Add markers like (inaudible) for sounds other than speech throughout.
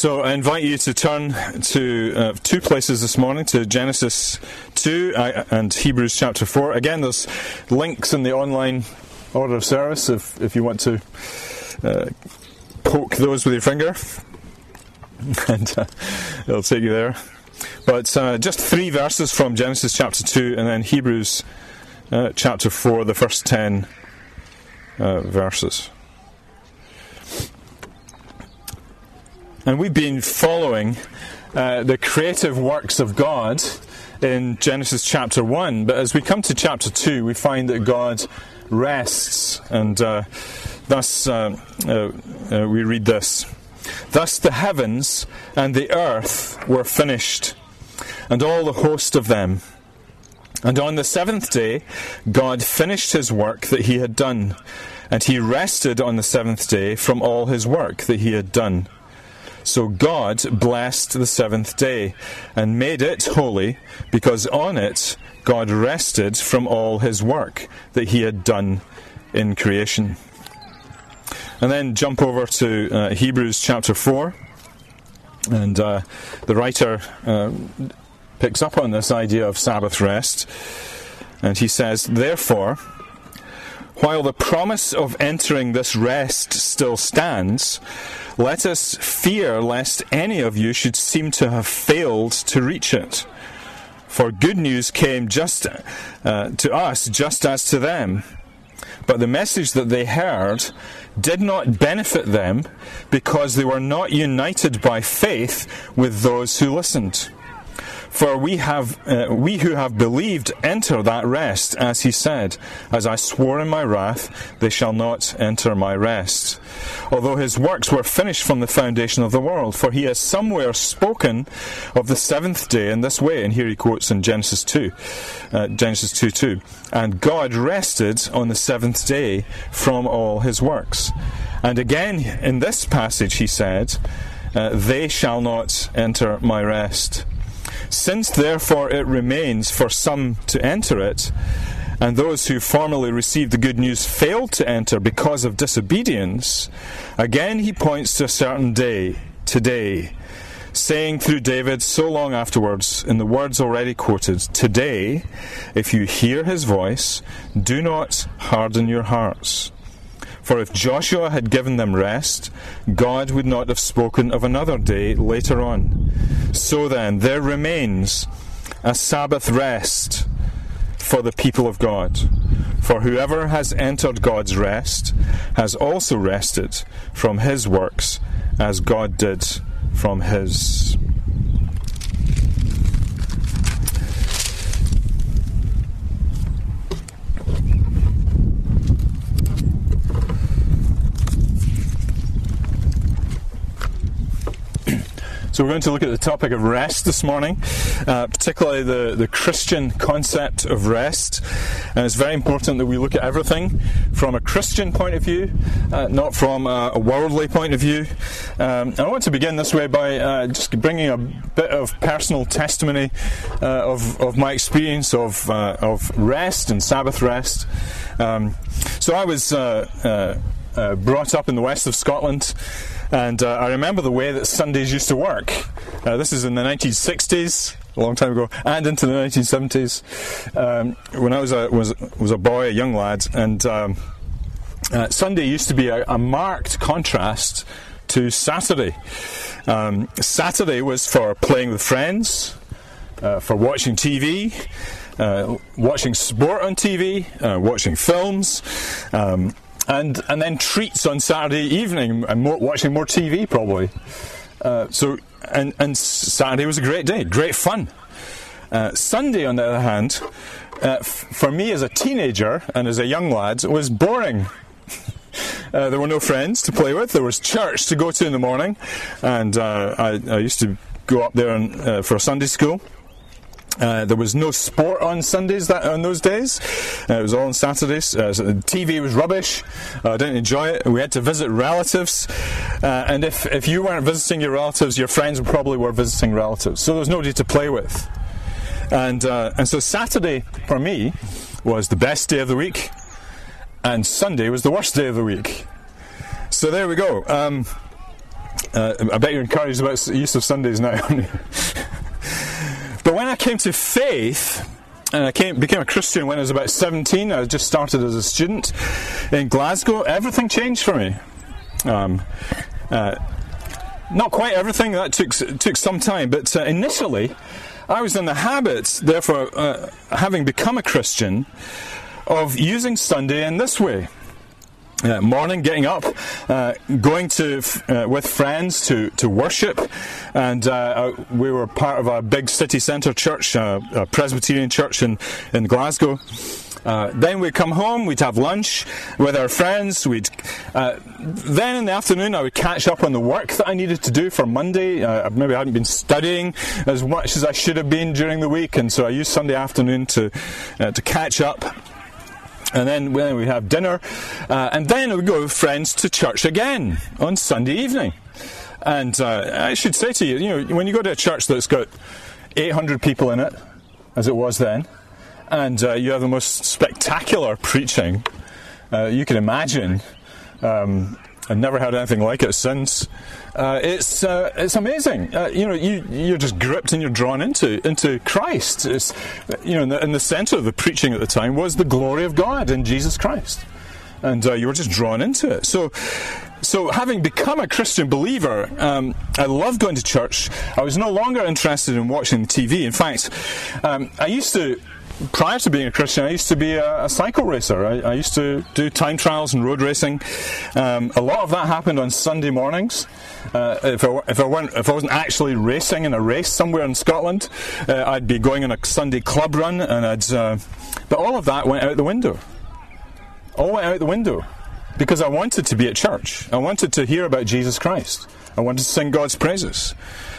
So I invite you to turn to uh, two places this morning to Genesis 2 uh, and Hebrews chapter 4. Again, there's links in the online order of service if, if you want to uh, poke those with your finger, (laughs) and uh, it'll take you there. But uh, just three verses from Genesis chapter 2 and then Hebrews uh, chapter 4, the first 10 verses. And we've been following uh, the creative works of God in Genesis chapter 1. But as we come to chapter 2, we find that God rests. And uh, thus uh, uh, uh we read this Thus the heavens and the earth were finished, and all the host of them. And on the seventh day, God finished his work that he had done, and he rested on the seventh day from all his work that he had done. So God blessed the seventh day and made it holy, because on it God rested from all his work that he had done in creation. And then jump over to uh, Hebrews chapter 4. And uh, the writer uh, picks up on this idea of Sabbath rest. And he says, Therefore, while the promise of entering this rest still stands, let us fear lest any of you should seem to have failed to reach it. For good news came just uh, to us, just as to them. But the message that they heard did not benefit them because they were not united by faith with those who listened. For we have uh, we who have believed enter that rest, as he said, As I swore in my wrath, they shall not enter my rest. Although his works were finished from the foundation of the world, for he has somewhere spoken of the seventh day in this way, and here he quotes in Genesis two, uh, Genesis two two, and God rested on the seventh day from all his works. And again in this passage he said, uh, They shall not enter my rest. Since therefore it remains for some to enter it, and those who formerly received the good news failed to enter because of disobedience, again he points to a certain day, today, saying through David so long afterwards, in the words already quoted, Today, if you hear his voice, do not harden your hearts. For if Joshua had given them rest, God would not have spoken of another day later on. So then, there remains a Sabbath rest for the people of God. For whoever has entered God's rest has also rested from his works as God did from his. So we're going to look at the topic of rest this morning, uh, particularly the, the Christian concept of rest. And it's very important that we look at everything from a Christian point of view, uh, not from a, a, worldly point of view. Um, and I want to begin this way by uh, just bringing a bit of personal testimony uh, of, of my experience of, uh, of rest and Sabbath rest. Um, so I was uh, brought up in the west of Scotland. And uh, I remember the way that Sundays used to work. Uh, this is in the 1960s, a long time ago, and into the 1970s, um, when I was a was was a boy, a young lad, and um, uh, Sunday used to be a, a marked contrast to Saturday. Um, Saturday was for playing with friends, uh, for watching TV. Uh, watching sport on TV, uh, watching films, um, and and then treats on Saturday evening and more, watching more TV probably. Uh, so and and Saturday was a great day, great fun. Uh, Sunday, on the other hand, uh, f- for me as a teenager and as a young lad, was boring. (laughs) Uh, there were no friends to play with. There was church to go to in the morning, and uh, I, I, used to go up there and, uh, for Sunday school. Uh, there was no sport on Sundays that on those days. Uh, it was all on Saturdays. Uh, so TV was rubbish. I didn't enjoy it. We had to visit relatives, uh, and if if you weren't visiting your relatives, your friends probably were visiting relatives. So there was nobody to play with. And uh, and so Saturday for me was the best day of the week, and Sunday was the worst day of the week. So there we go. Um, Uh, I bet you're encouraged about use of Sundays now. (laughs) but when I came to faith, and I came, became a Christian when I was about 17. I just started as a student in Glasgow. Everything changed for me. Um, uh, not quite everything, that took, took some time, but uh, initially I was in the habit, therefore, uh, having become a Christian, of using Sunday in this way. Uh, morning, getting up, uh, going to uh, with friends to to worship, and uh, uh, we were part of a big city centre church, uh, a Presbyterian church in in Glasgow. then we'd come home, we'd have lunch with our friends. We'd then in the afternoon I would catch up on the work that I needed to do for Monday. maybe I hadn't been studying as much as I should have been during the week, and so I used Sunday afternoon to to catch up and then when we have dinner, uh, and then we go with friends to church again on Sunday evening. And uh, I should say to you, you know, when you go to a church that's got 800 people in it, as it was then, and uh, you have the most spectacular preaching uh, you can imagine. Um, I've never had anything like it since. Uh, it's uh, it's amazing. Uh, you know, you you're just gripped and you're drawn into into Christ. It's, you know, in the, in the centre of the preaching at the time was the glory of God in Jesus Christ, and uh, you were just drawn into it. So. So, having become a Christian believer, um, I love going to church. I was no longer interested in watching the TV. In fact, um, I used to prior to being a Christian, I used to be a, a cycle racer. I, I, used to do time trials and road racing. Um, a lot of that happened on Sunday mornings. Uh, if, I, if, I weren't, if I wasn't actually racing in a race somewhere in Scotland, uh, I'd be going on a Sunday club run, and I'd. Uh, but all of that went out the window. All went out the window because I wanted to be at church. I wanted to hear about Jesus Christ. I wanted to sing God's praises.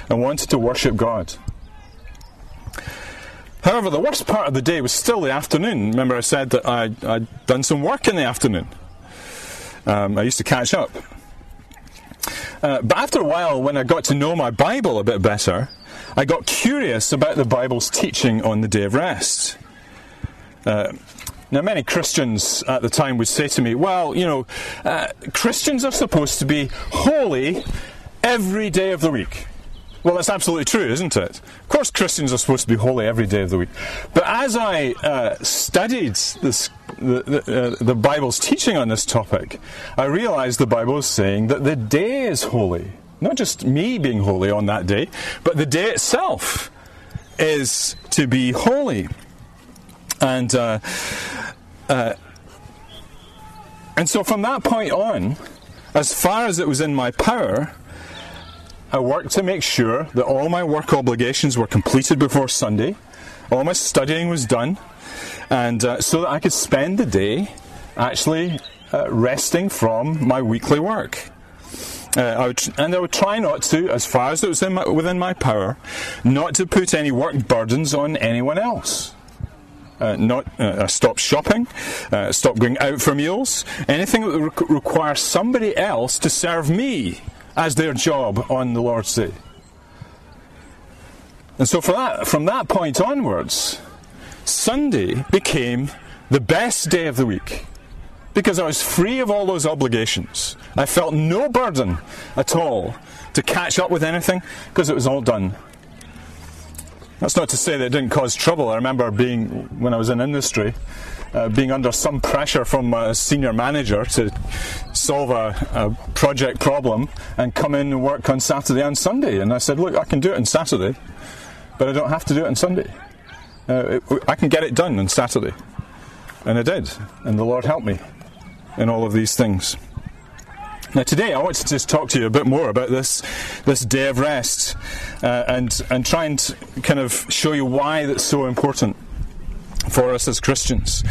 I wanted to worship God. However, the worst part of the day was still the afternoon. Remember, I said that I, had done some work in the afternoon. Um, I used to catch up. Uh, but after a while, when I got to know my Bible a bit better, I got curious about the Bible's teaching on the day of rest. Uh, now, many Christians at the time would say to me, well, you know, uh, Christians are supposed to be holy every day of the week. Well, that's absolutely true, isn't it? Of course, Christians are supposed to be holy every day of the week. But as I uh, studied this, the, the, uh, the Bible's teaching on this topic, I realized the Bible is saying that the day is holy. Not just me being holy on that day, but the day itself is to be holy. And uh, uh, and so from that point on, as far as it was in my power, I worked to make sure that all my work obligations were completed before Sunday, all my studying was done, and uh, so that I could spend the day actually uh, resting from my weekly work. Uh, I would, and I would try not to, as far as it was my, within my power, not to put any work burdens on anyone else. Uh, not uh, stop shopping, uh, stop going out for meals, anything that would re- require somebody else to serve me as their job on the Lord's Day. And so that, from that point onwards, Sunday became the best day of the week because I was free of all those obligations. I felt no burden at all to catch up with anything because it was all done. That's not to say that it didn't cause trouble. I remember being, when I was in industry, uh, being under some pressure from a senior manager to solve a, a, project problem and come in and work on Saturday and Sunday. And I said, Look, I can do it on Saturday, but I don't have to do it on Sunday. Uh, it, I can get it done on Saturday. And I did. And the Lord helped me in all of these things. Now, today I want to just talk to you a bit more about this this day of rest uh, and and try and kind of show you why that's so important for us as Christians.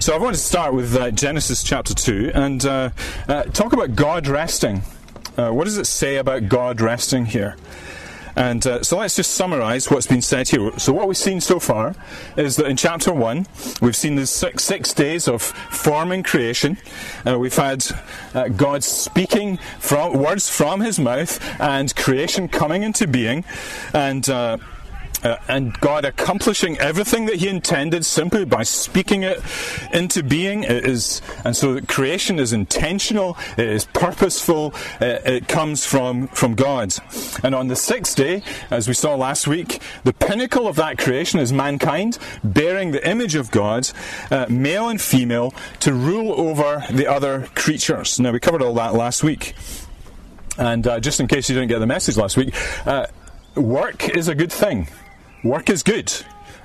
So I want to start with uh, Genesis chapter 2 and uh, uh, talk about God resting. Uh, what does it say about God resting here? And uh, so let's just summarize what's been said here. So, what we've seen so far is that in chapter 1, we've seen the six, six days of forming creation. Uh, we've had God speaking from, words from his mouth and creation coming into being. And uh, and God accomplishing everything that He intended simply by speaking it into being. It is, and so creation is intentional, it is purposeful, it, uh, it comes from, from God. And on the sixth day, as we saw last week, the pinnacle of that creation is mankind bearing the image of God, uh, male and female, to rule over the other creatures. Now, we covered all that last week. And uh, just in case you didn't get the message last week, uh, work is a good thing work is good.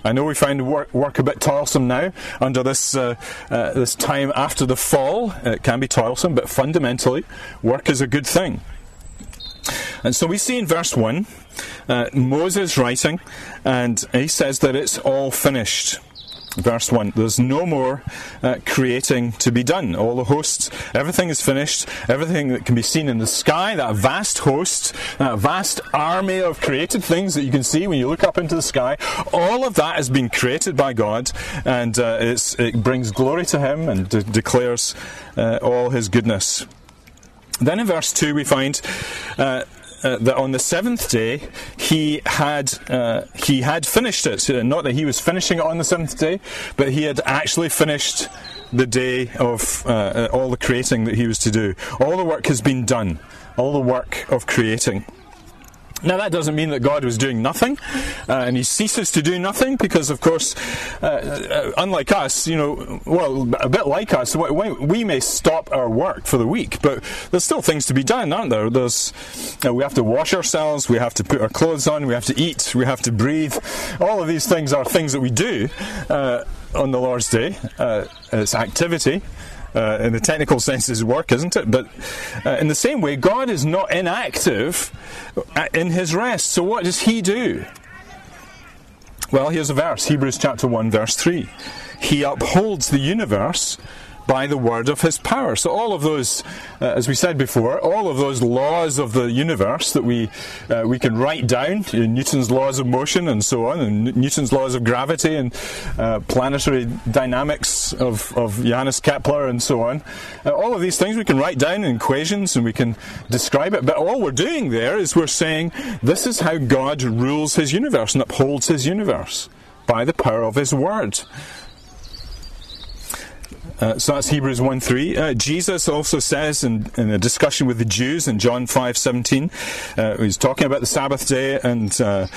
I know we find work, work a bit toilsome now under this uh, uh, this time after the fall. It can be toilsome, but fundamentally, work is a good thing. And so we see in verse 1 uh, Moses writing, and he says that it's all finished verse 1. There's no more uh, creating to be done. All the hosts, everything is finished. Everything that can be seen in the sky, that vast host, that vast army of created things that you can see when you look up into the sky, all of that has been created by God and uh, it brings glory to Him and de- declares uh, all His goodness. Then in verse 2 we find uh, uh, that on the seventh day he had uh, he had finished it. Uh, not that he was finishing it on the seventh day, but he had actually finished the day of uh, uh, all the creating that he was to do. All the work has been done. All the work of creating. Now, that doesn't mean that God was doing nothing, uh, and He ceases to do nothing, because, of course, uh, uh, unlike us, you know, well, a bit like us, we may stop our work for the week, but there's still things to be done, aren't there? There's, uh, we have to wash ourselves, we have to put our clothes on, we have to eat, we have to breathe. All of these things are things that we do uh, on the Lord's Day. It's activity. Uh, in the technical sense is work, isn't it? But uh, in the same way, God is not inactive uh, in his rest. So what does he do? Well, here's a verse Hebrews chapter 1, verse 3. He upholds the universe by the word of his power. So, all of those, uh, as we said before, all of those laws of the universe that we, uh, we can write down, Newton's laws of motion and so on, and Newton's laws of gravity and uh, planetary dynamics of, of Johannes Kepler and so on, uh, all of these things we can write down in equations and we can describe it. But all we're doing there is we're saying this is how God rules his universe and upholds his universe by the power of his word. Uh, so that's Hebrews 1 3. Uh, Jesus also says in, in, a discussion with the Jews in John 5 17, uh, he's talking about the Sabbath day, and uh,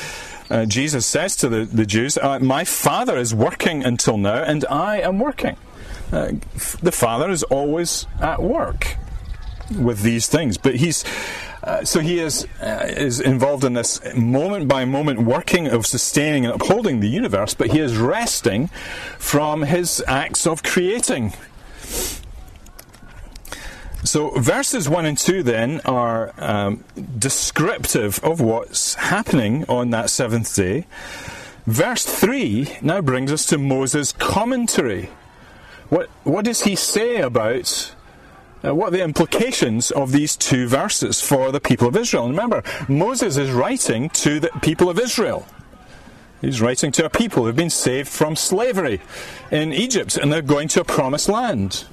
uh, Jesus says to the, the Jews, uh, My Father is working until now, and I am working. the Father is always at work with these things, but he's uh, so he is uh, is involved in this moment by moment working of sustaining and upholding the universe, but he is resting from his acts of creating. So verses 1 and 2 then are um, descriptive of what's happening on that seventh day. Verse 3 now brings us to Moses' commentary. What, what does he say about uh, what are the implications of these two verses for the people of Israel? And remember, Moses is writing to the people of Israel. He's writing to a people who've been saved from slavery in Egypt and they're going to a promised land.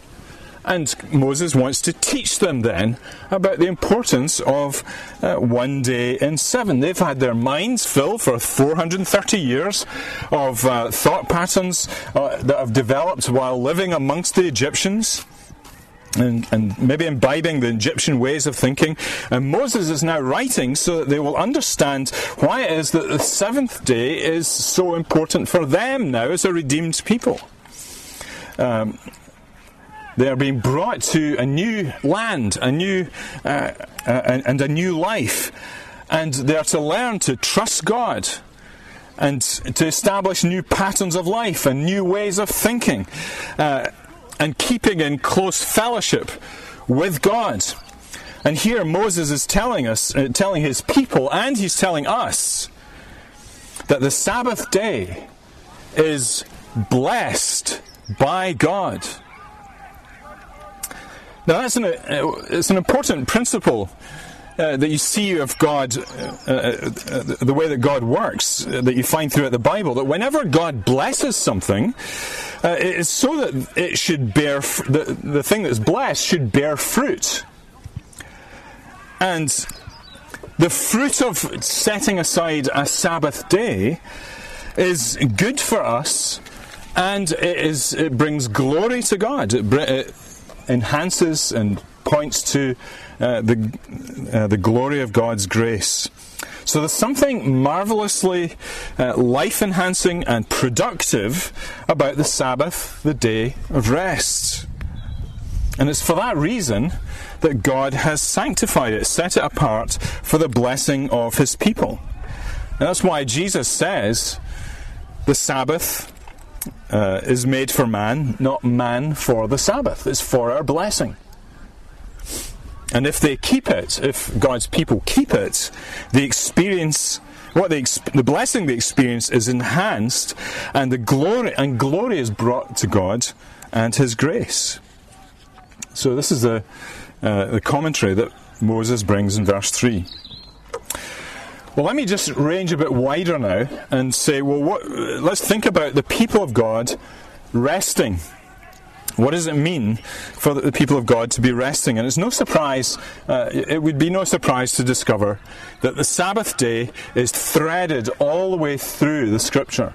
And Moses wants to teach them then about the importance of uh, one day in seven. They've had their minds filled for 430 years of uh, thought patterns uh, that have developed while living amongst the Egyptians and, and, maybe imbibing the Egyptian ways of thinking. And Moses is now writing so that they will understand why it is that the seventh day is so important for them now as a redeemed people. Um, they are being brought to a new land, a new uh, uh, and a new life, and they are to learn to trust God and to establish new patterns of life and new ways of thinking. Uh, and keeping in close fellowship with God. And here Moses is telling us, uh, telling his people, and he's telling us that the Sabbath day is blessed by God. Now, that's an, uh, it's an important principle uh, that you see of God, uh, uh, uh the way that God works, uh, that you find throughout the Bible, that whenever God blesses something, it's so that it should bear, the, the thing that's blessed should bear fruit. And the fruit of setting aside a Sabbath day is good for us and it, is, it brings glory to God. It, it enhances and points to uh, the, uh, the glory of God's grace. So there's something marvelously uh, life enhancing and productive about the Sabbath, the day of rest. And it's for that reason that God has sanctified it, set it apart for the blessing of his people. And that's why Jesus says the Sabbath uh, is made for man, not man for the Sabbath. It's for our blessing. And if they keep it, if God's people keep it, the experience, what they, the blessing they experience is enhanced, and the glory and glory is brought to God and His grace. So this is the uh, the commentary that Moses brings in verse three. Well, let me just range a bit wider now and say, well, what, let's think about the people of God resting what does it mean for the people of God to be resting? And it's no surprise, uh, it would be no surprise to discover that the Sabbath day is threaded all the way through the scripture.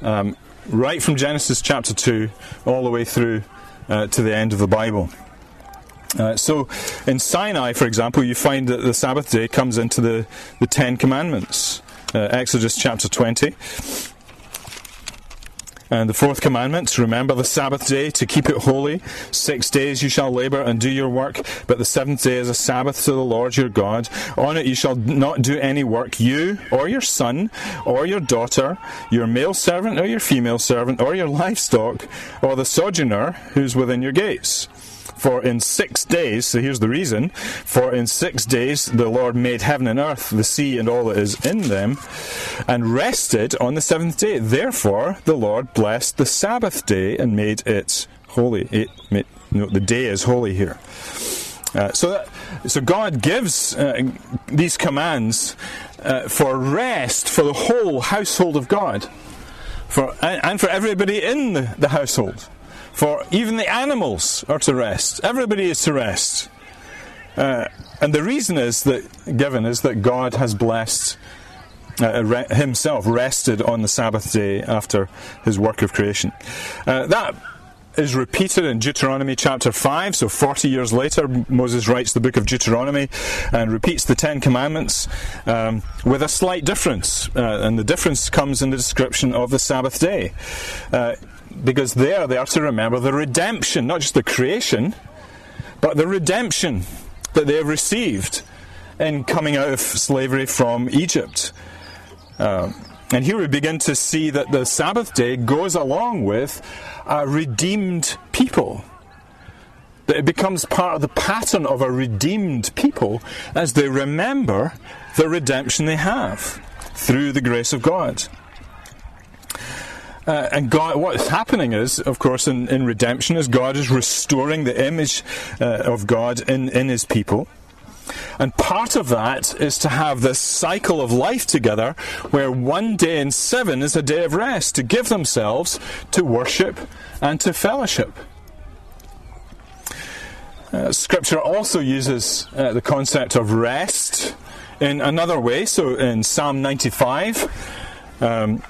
Um, right from Genesis chapter 2 all the way through uh, to the end of the Bible. Uh, so in Sinai, for example, you find that the Sabbath day comes into the, the Ten Commandments. Uh, Exodus chapter 20. And the fourth commandment, remember the Sabbath day to keep it holy. Six days you shall labor and do your work, but the seventh day is a Sabbath to the Lord your God. On it you shall not do any work, you or your son or your daughter, your male servant or your female servant, or your livestock, or the sojourner who's within your gates. For in six days, so here's the reason, for in six days the Lord made heaven and earth, the sea and all that is in them, and rested on the seventh day. Therefore the Lord blessed the Sabbath day and made it holy. It no, the day is holy here. Uh, so, that, so God gives uh, these commands uh, for rest for the whole household of God, for and, and for everybody in the, the household. For even the animals are to rest. Everybody is to rest. Uh, and the reason is that given is that God has blessed uh, re- himself, rested on the Sabbath day after his work of creation. Uh, that is repeated in Deuteronomy chapter 5. So, 40 years later, Moses writes the book of Deuteronomy and repeats the Ten Commandments um, with a slight difference. Uh, and the difference comes in the description of the Sabbath day. Because there they are to remember the redemption, not just the creation, but the redemption that they have received in coming out of slavery from Egypt. Uh, and here we begin to see that the Sabbath day goes along with a redeemed people. That it becomes part of the pattern of a redeemed people as they remember the redemption they have through the grace of God. Uh, and God, what's happening is, of course, in, in redemption, is God is restoring the image uh, of God in, in His people. And part of that is to have this cycle of life together where one day in seven is a day of rest, to give themselves to worship and to fellowship. Uh, scripture also uses uh, the concept of rest in another way. So in Psalm 95, um,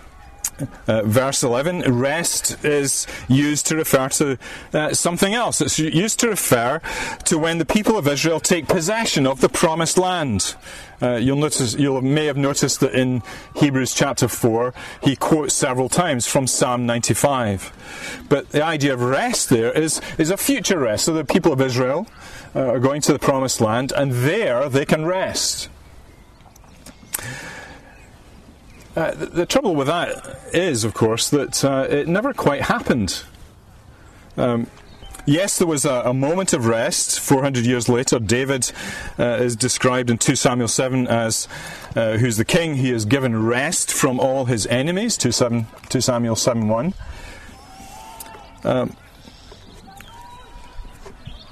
uh, verse 11, rest is used to refer to uh, something else. It's used to refer to when the people of Israel take possession of the promised land. Uh, you'll notice, you may have noticed that in Hebrews chapter 4, he quotes several times from Psalm 95. But the idea of rest there is, is a future rest. So the people of Israel uh, are going to the promised land, and there they can rest. Uh, the, the, trouble with that is, of course, that uh, it never quite happened. Um, yes, there was a, a, moment of rest. 400 years later, David uh, is described in 2 Samuel 7 as uh, who's the king. He is given rest from all his enemies. 2, 7, 2 Samuel 7 1. Um,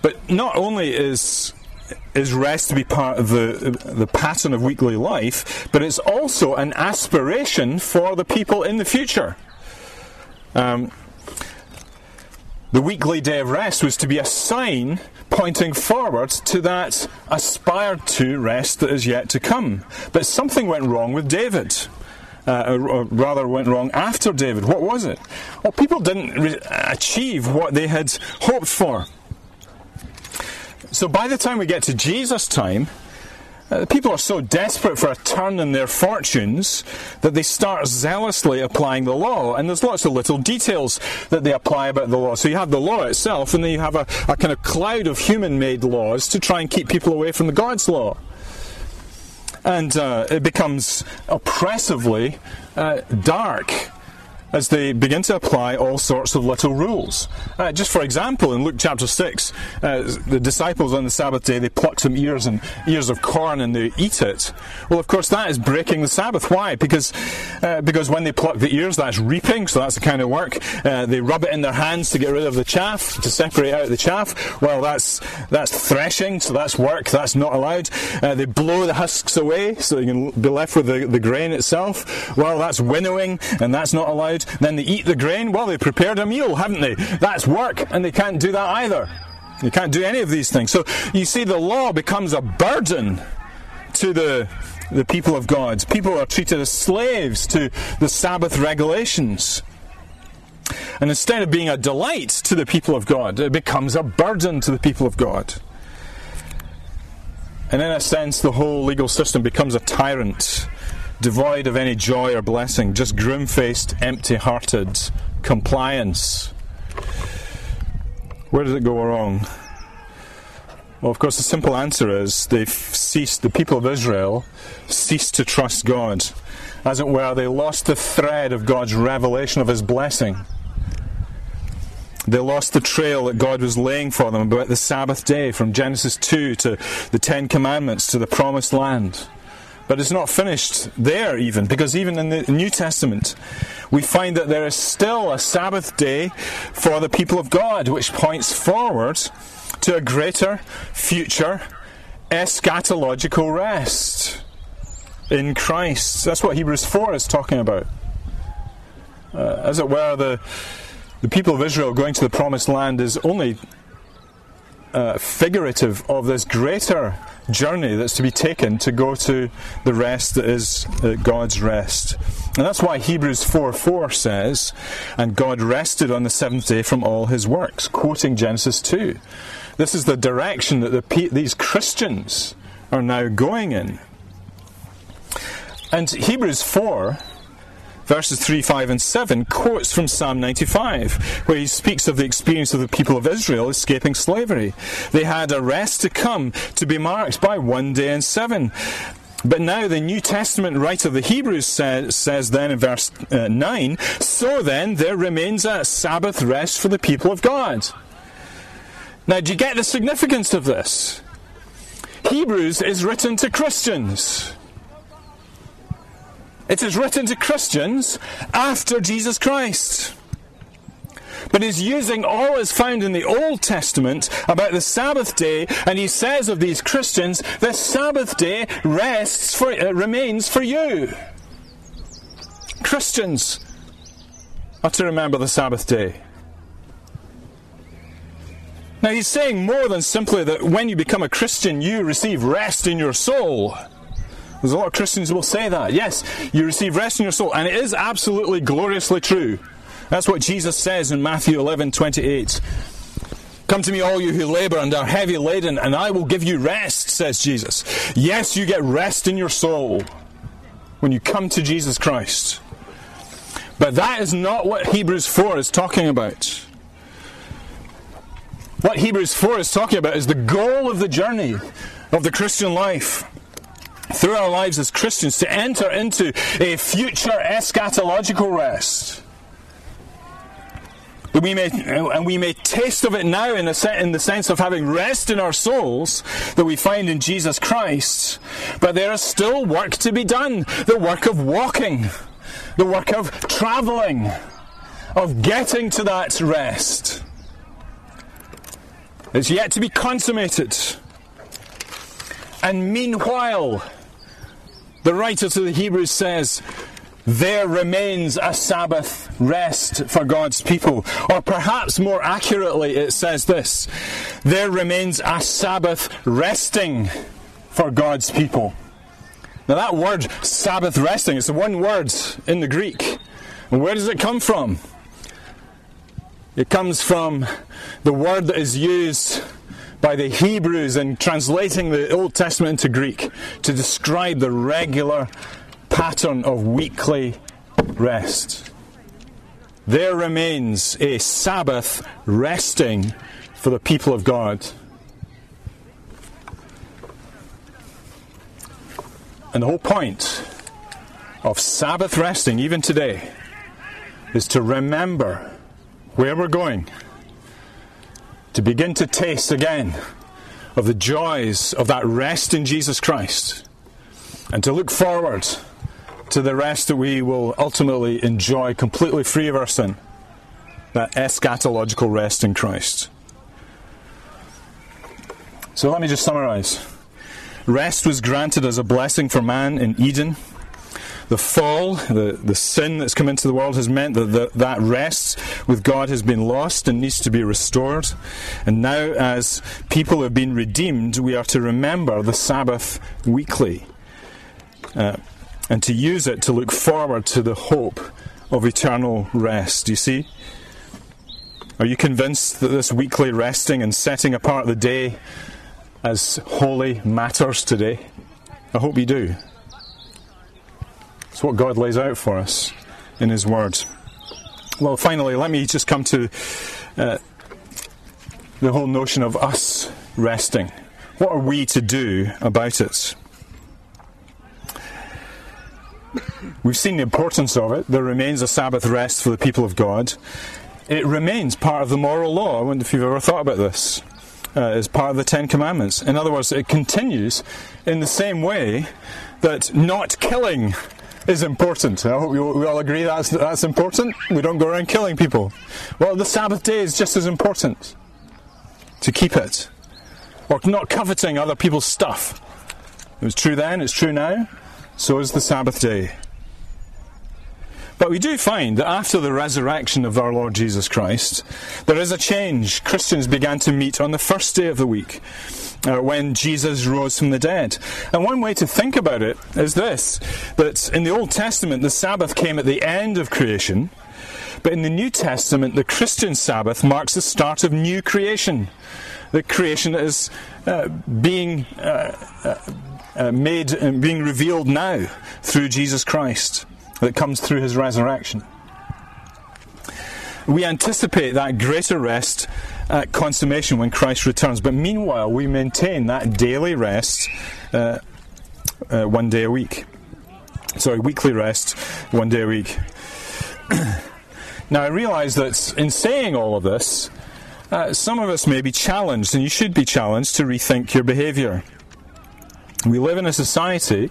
but not only is is rest to be part of the, the pattern of weekly life, but it's also an aspiration for the people in the future. Um, the weekly day of rest was to be a sign pointing forward to that aspired to rest that is yet to come. But something went wrong with David. Uh, or rather, went wrong after David. What was it? Well, people didn't re- achieve what they had hoped for. So by the time we get to Jesus' time, uh, people are so desperate for a turn in their fortunes that they start zealously applying the law. And there's lots of little details that they apply about the law. So you have the law itself, and then you have a, a kind of cloud of human made laws to try and keep people away from the God's law. And uh, it becomes oppressively uh, dark as they begin to apply all sorts of little rules. Uh, just for example, in Luke chapter 6, uh, the disciples on the Sabbath day, they pluck some ears and ears of corn and they eat it. Well, of course, that is breaking the Sabbath. Why? Because, uh, because when they pluck the ears, that's reaping, so that's the kind of work. Uh, they rub it in their hands to get rid of the chaff, to separate out the chaff. Well, that's, that's threshing, so that's work, that's not allowed. Uh, they blow the husks away, so you can be left with the, the grain itself. Well, that's winnowing, and that's not allowed. Then they eat the grain. Well, they prepared a meal, haven't they? That's work, and they can't do that either. You can't do any of these things. So you see, the law becomes a burden to the the people of God. People are treated as slaves to the Sabbath regulations. And instead of being a delight to the people of God, it becomes a burden to the people of God. And in a sense, the whole legal system becomes a tyrant devoid of any joy or blessing, just grim faced, empty hearted compliance. Where did it go wrong? Well, of course, the simple answer is they've ceased, the people of Israel ceased to trust God. As it were, they lost the thread of God's revelation of His blessing. They lost the trail that God was laying for them about the Sabbath day from Genesis 2 to the Ten Commandments to the Promised Land. But it's not finished there, even, because even in the New Testament, we find that there is still a Sabbath day for the people of God, which points forward to a greater future eschatological rest in Christ. That's what Hebrews 4 is talking about. Uh, as it were, the, the people of Israel going to the promised land is only uh, figurative of this greater journey that's to be taken to go to the rest that is uh, God's rest. And that's why Hebrews 4 4 says, And God rested on the seventh day from all his works, quoting Genesis 2. This is the direction that the, these Christians are now going in. And Hebrews 4 verses 3, 5, and 7 quotes from Psalm 95, where he speaks of the experience of the people of Israel escaping slavery. They had a rest to come to be marked by one day and seven. But now the New Testament writer of the Hebrews says, says then in verse uh, 9, So then there remains a Sabbath rest for the people of God. Now, do you get the significance of this? Hebrews is written to Christians. It is written to Christians after Jesus Christ. But he's using all that's found in the Old Testament about the Sabbath day, and he says of these Christians, the Sabbath day rests for, uh, remains for you. Christians are to remember the Sabbath day. Now he's saying more than simply that when you become a Christian, you receive rest in your soul. There's a lot of Christians will say that. Yes, you receive rest in your soul, and it is absolutely gloriously true. That's what Jesus says in Matthew 11 28. Come to me, all you who labor and are heavy laden, and I will give you rest, says Jesus. Yes, you get rest in your soul when you come to Jesus Christ. But that is not what Hebrews 4 is talking about. What Hebrews 4 is talking about is the goal of the journey of the Christian life through our lives as Christians to enter into a future eschatological rest. That we may, and we may taste of it now in, a, in the sense of having rest in our souls that we find in Jesus Christ. But there is still work to be done. The work of walking, the work of traveling, of getting to that rest. It's yet to be consummated. And meanwhile, the writer to the Hebrews says, there remains a Sabbath rest for God's people. Or perhaps more accurately, it says this there remains a Sabbath resting for God's people. Now, that word, Sabbath resting, is the one word in the Greek. And where does it come from? It comes from the word that is used by the Hebrews in translating the Old Testament into Greek to describe the regular pattern of weekly rest. There remains a Sabbath resting for the people of God. And the whole point of Sabbath resting, even today, is to remember where we're going, to begin to taste again of the joys of that rest in Jesus Christ, and to look forward to the rest that we will ultimately enjoy completely free of our sin that eschatological rest in Christ. So let me just summarize. Rest was granted as a blessing for man in Eden. The fall, the, the sin that's come into the world has meant that the, that rest with God has been lost and needs to be restored. And now, as people have been redeemed, we are to remember the Sabbath weekly. Uh, and to use it to look forward to the hope of eternal rest. Do you see? Are you convinced that this weekly resting and setting apart the day as holy matters today? I hope you do. It's what God lays out for us in His Word. Well, finally, let me just come to uh, the whole notion of us resting. What are we to do about it? We've seen the importance of it. There remains a Sabbath rest for the people of God. It remains part of the moral law. I wonder if you've ever thought about this. Uh, part of the Ten Commandments. In other words, it continues in the same way that not killing is important. I hope we all agree that's, that's important. We don't go around killing people. Well, the Sabbath day is just as important to keep it. Or not coveting other people's stuff. It was true then, it's true now. So is the Sabbath day. But we do find that after the resurrection of our Lord Jesus Christ, there is a change. Christians began to meet on the first day of the week. Uh, when Jesus rose from the dead. And one way to think about it is this that in the Old Testament, the Sabbath came at the end of creation, but in the New Testament, the Christian Sabbath marks the start of new creation. The creation that is uh, being uh, uh, uh made and being revealed now through Jesus Christ that comes through his resurrection. We anticipate that greater rest at consummation when Christ returns, but meanwhile, we maintain that daily rest uh, uh, one day a week. Sorry, weekly rest one day a week. (clears throat) now, I realize that in saying all of this, uh, some of us may be challenged, and you should be challenged to rethink your behaviour. We live in a society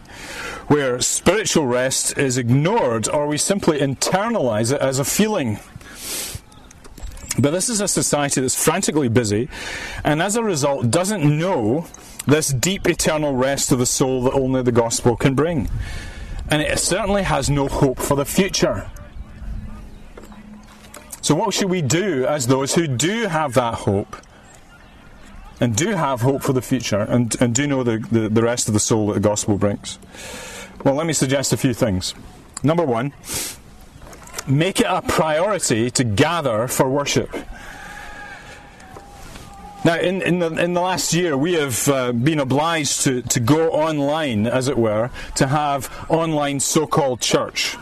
where spiritual rest is ignored or we simply internalize it as a feeling. But this is a society that's frantically busy and as a result doesn't know this deep eternal rest of the soul that only the gospel can bring. And it certainly has no hope for the future. So, what should we do as those who do have that hope? And do have hope for the future and, and do know the, the, the rest of the soul that the gospel brings? Well, let me suggest a few things. Number one, make it a priority to gather for worship. Now, in, in, the, in the last year, we have uh, been obliged to, to go online, as it were, to have online so called church.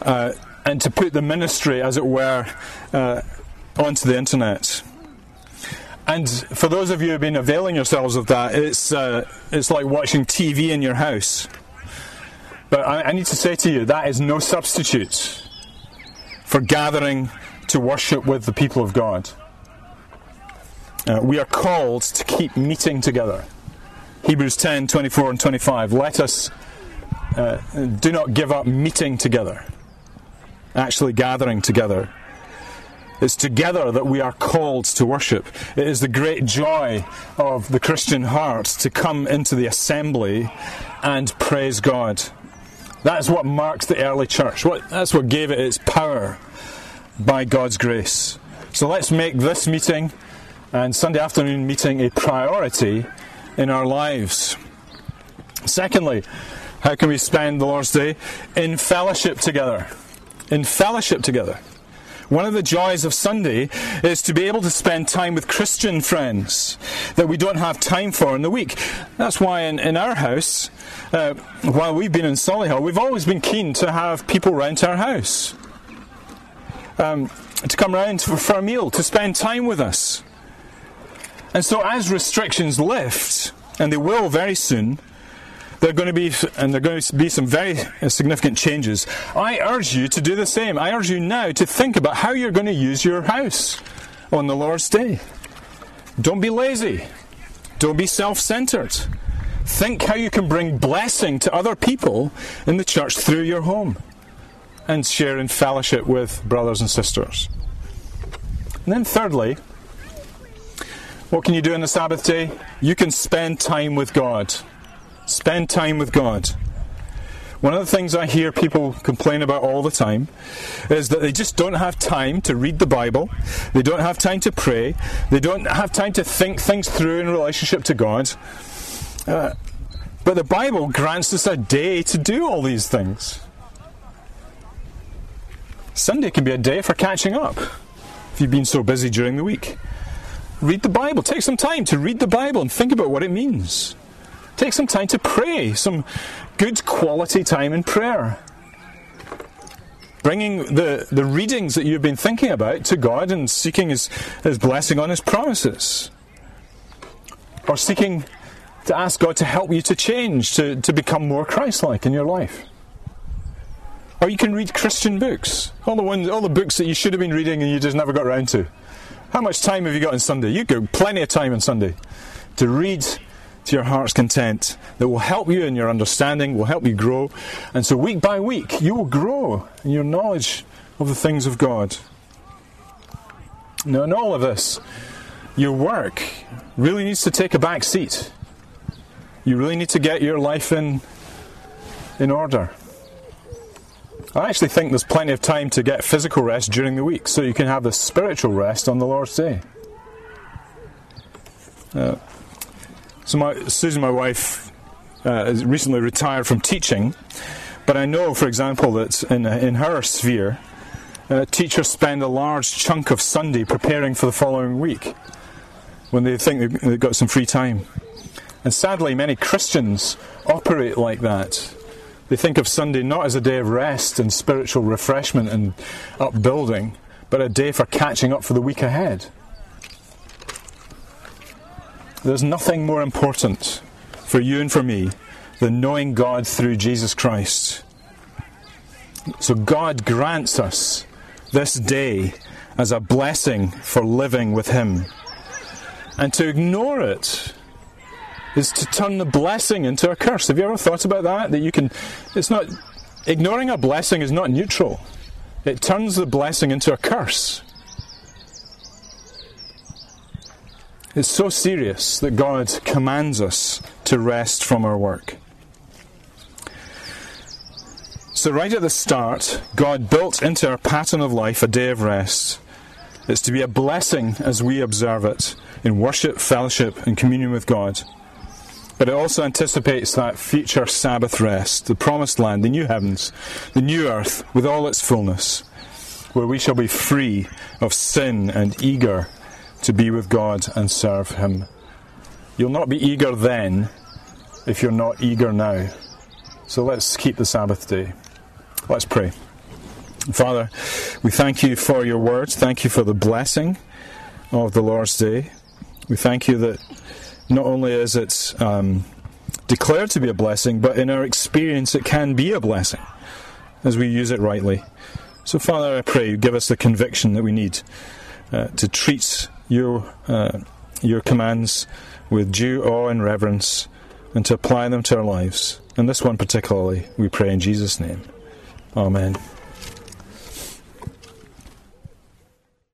Uh, and to put the ministry, as it were, uh, onto the internet. And for those of you who have been availing yourselves of that, it's, uh, it's like watching TV in your house. But I, I need to say to you, that is no substitute for gathering to worship with the people of God. Uh, we are called to keep meeting together. Hebrews 10 24 and 25. Let us uh, do not give up meeting together, actually gathering together. It's together that we are called to worship. It is the great joy of the Christian heart to come into the assembly and praise God. That's what marks the early church. What, that's what gave it its power by God's grace. So let's make this meeting and Sunday afternoon meeting a priority in our lives. Secondly, how can we spend the Lord's Day? In fellowship together. In fellowship together. One of the joys of Sunday is to be able to spend time with Christian friends that we don't have time for in the week. That's why in, in our house, uh, while we've been in Solihull, we've always been keen to have people round our house. Um, to come round for, for a meal, to spend time with us. And so, as restrictions lift, and they will very soon, there are going to be, and there are going to be some very significant changes. I urge you to do the same. I urge you now to think about how you're going to use your house on the Lord's Day. Don't be lazy. Don't be self centered. Think how you can bring blessing to other people in the church through your home and share in fellowship with brothers and sisters. And then, thirdly, what can you do on the Sabbath day? You can spend time with God. Spend time with God. One of the things I hear people complain about all the time is that they just don't have time to read the Bible, they don't have time to pray, they don't have time to think things through in relationship to God. Uh, but the Bible grants us a day to do all these things. Sunday can be a day for catching up if you've been so busy during the week. Read the Bible. Take some time to read the Bible and think about what it means. Take some time to pray, some good quality time in prayer. Bringing the, the readings that you've been thinking about to God and seeking his, his blessing on His promises. Or seeking to ask God to help you to change, to, to become more Christ like in your life. Or you can read Christian books, all the ones, all the books that you should have been reading and you just never got around to. How much time have you got on Sunday? You've got plenty of time on Sunday to read to your heart's content that will help you in your understanding, will help you grow. And so, week by week, you will grow in your knowledge of the things of God. Now, in all of this, your work really needs to take a back seat. You really need to get your life in, in order. I actually think there's plenty of time to get physical rest during the week so you can have the spiritual rest on the Lord's Day. Uh, so, my, Susan, my wife, uh, has recently retired from teaching, but I know, for example, that in, in her sphere, uh, teachers spend a large chunk of Sunday preparing for the following week when they think they've got some free time. And sadly, many Christians operate like that. They think of Sunday not as a day of rest and spiritual refreshment and upbuilding, but a day for catching up for the week ahead. There's nothing more important for you and for me than knowing God through Jesus Christ. So God grants us this day as a blessing for living with Him. And to ignore it is to turn the blessing into a curse. Have you ever thought about that? That you can, it's not, ignoring a blessing is not neutral, it turns the blessing into a curse. It's so serious that God commands us to rest from our work. So, right at the start, God built into our pattern of life a day of rest. It's to be a blessing as we observe it in worship, fellowship, and communion with God. But it also anticipates that future Sabbath rest, the promised land, the new heavens, the new earth with all its fullness, where we shall be free of sin and eager to be with God and serve Him. You'll not be eager then if you're not eager now. So let's keep the Sabbath day. Let's pray. Father, we thank you for your words. Thank you for the blessing of the Lord's day. We thank you that not only is it um, declared to be a blessing, but in our experience it can be a blessing as we use it rightly. So, Father, I pray you give us the conviction that we need uh, to treat your uh, your commands with due awe and reverence, and to apply them to our lives. And this one particularly, we pray in Jesus' name. Amen.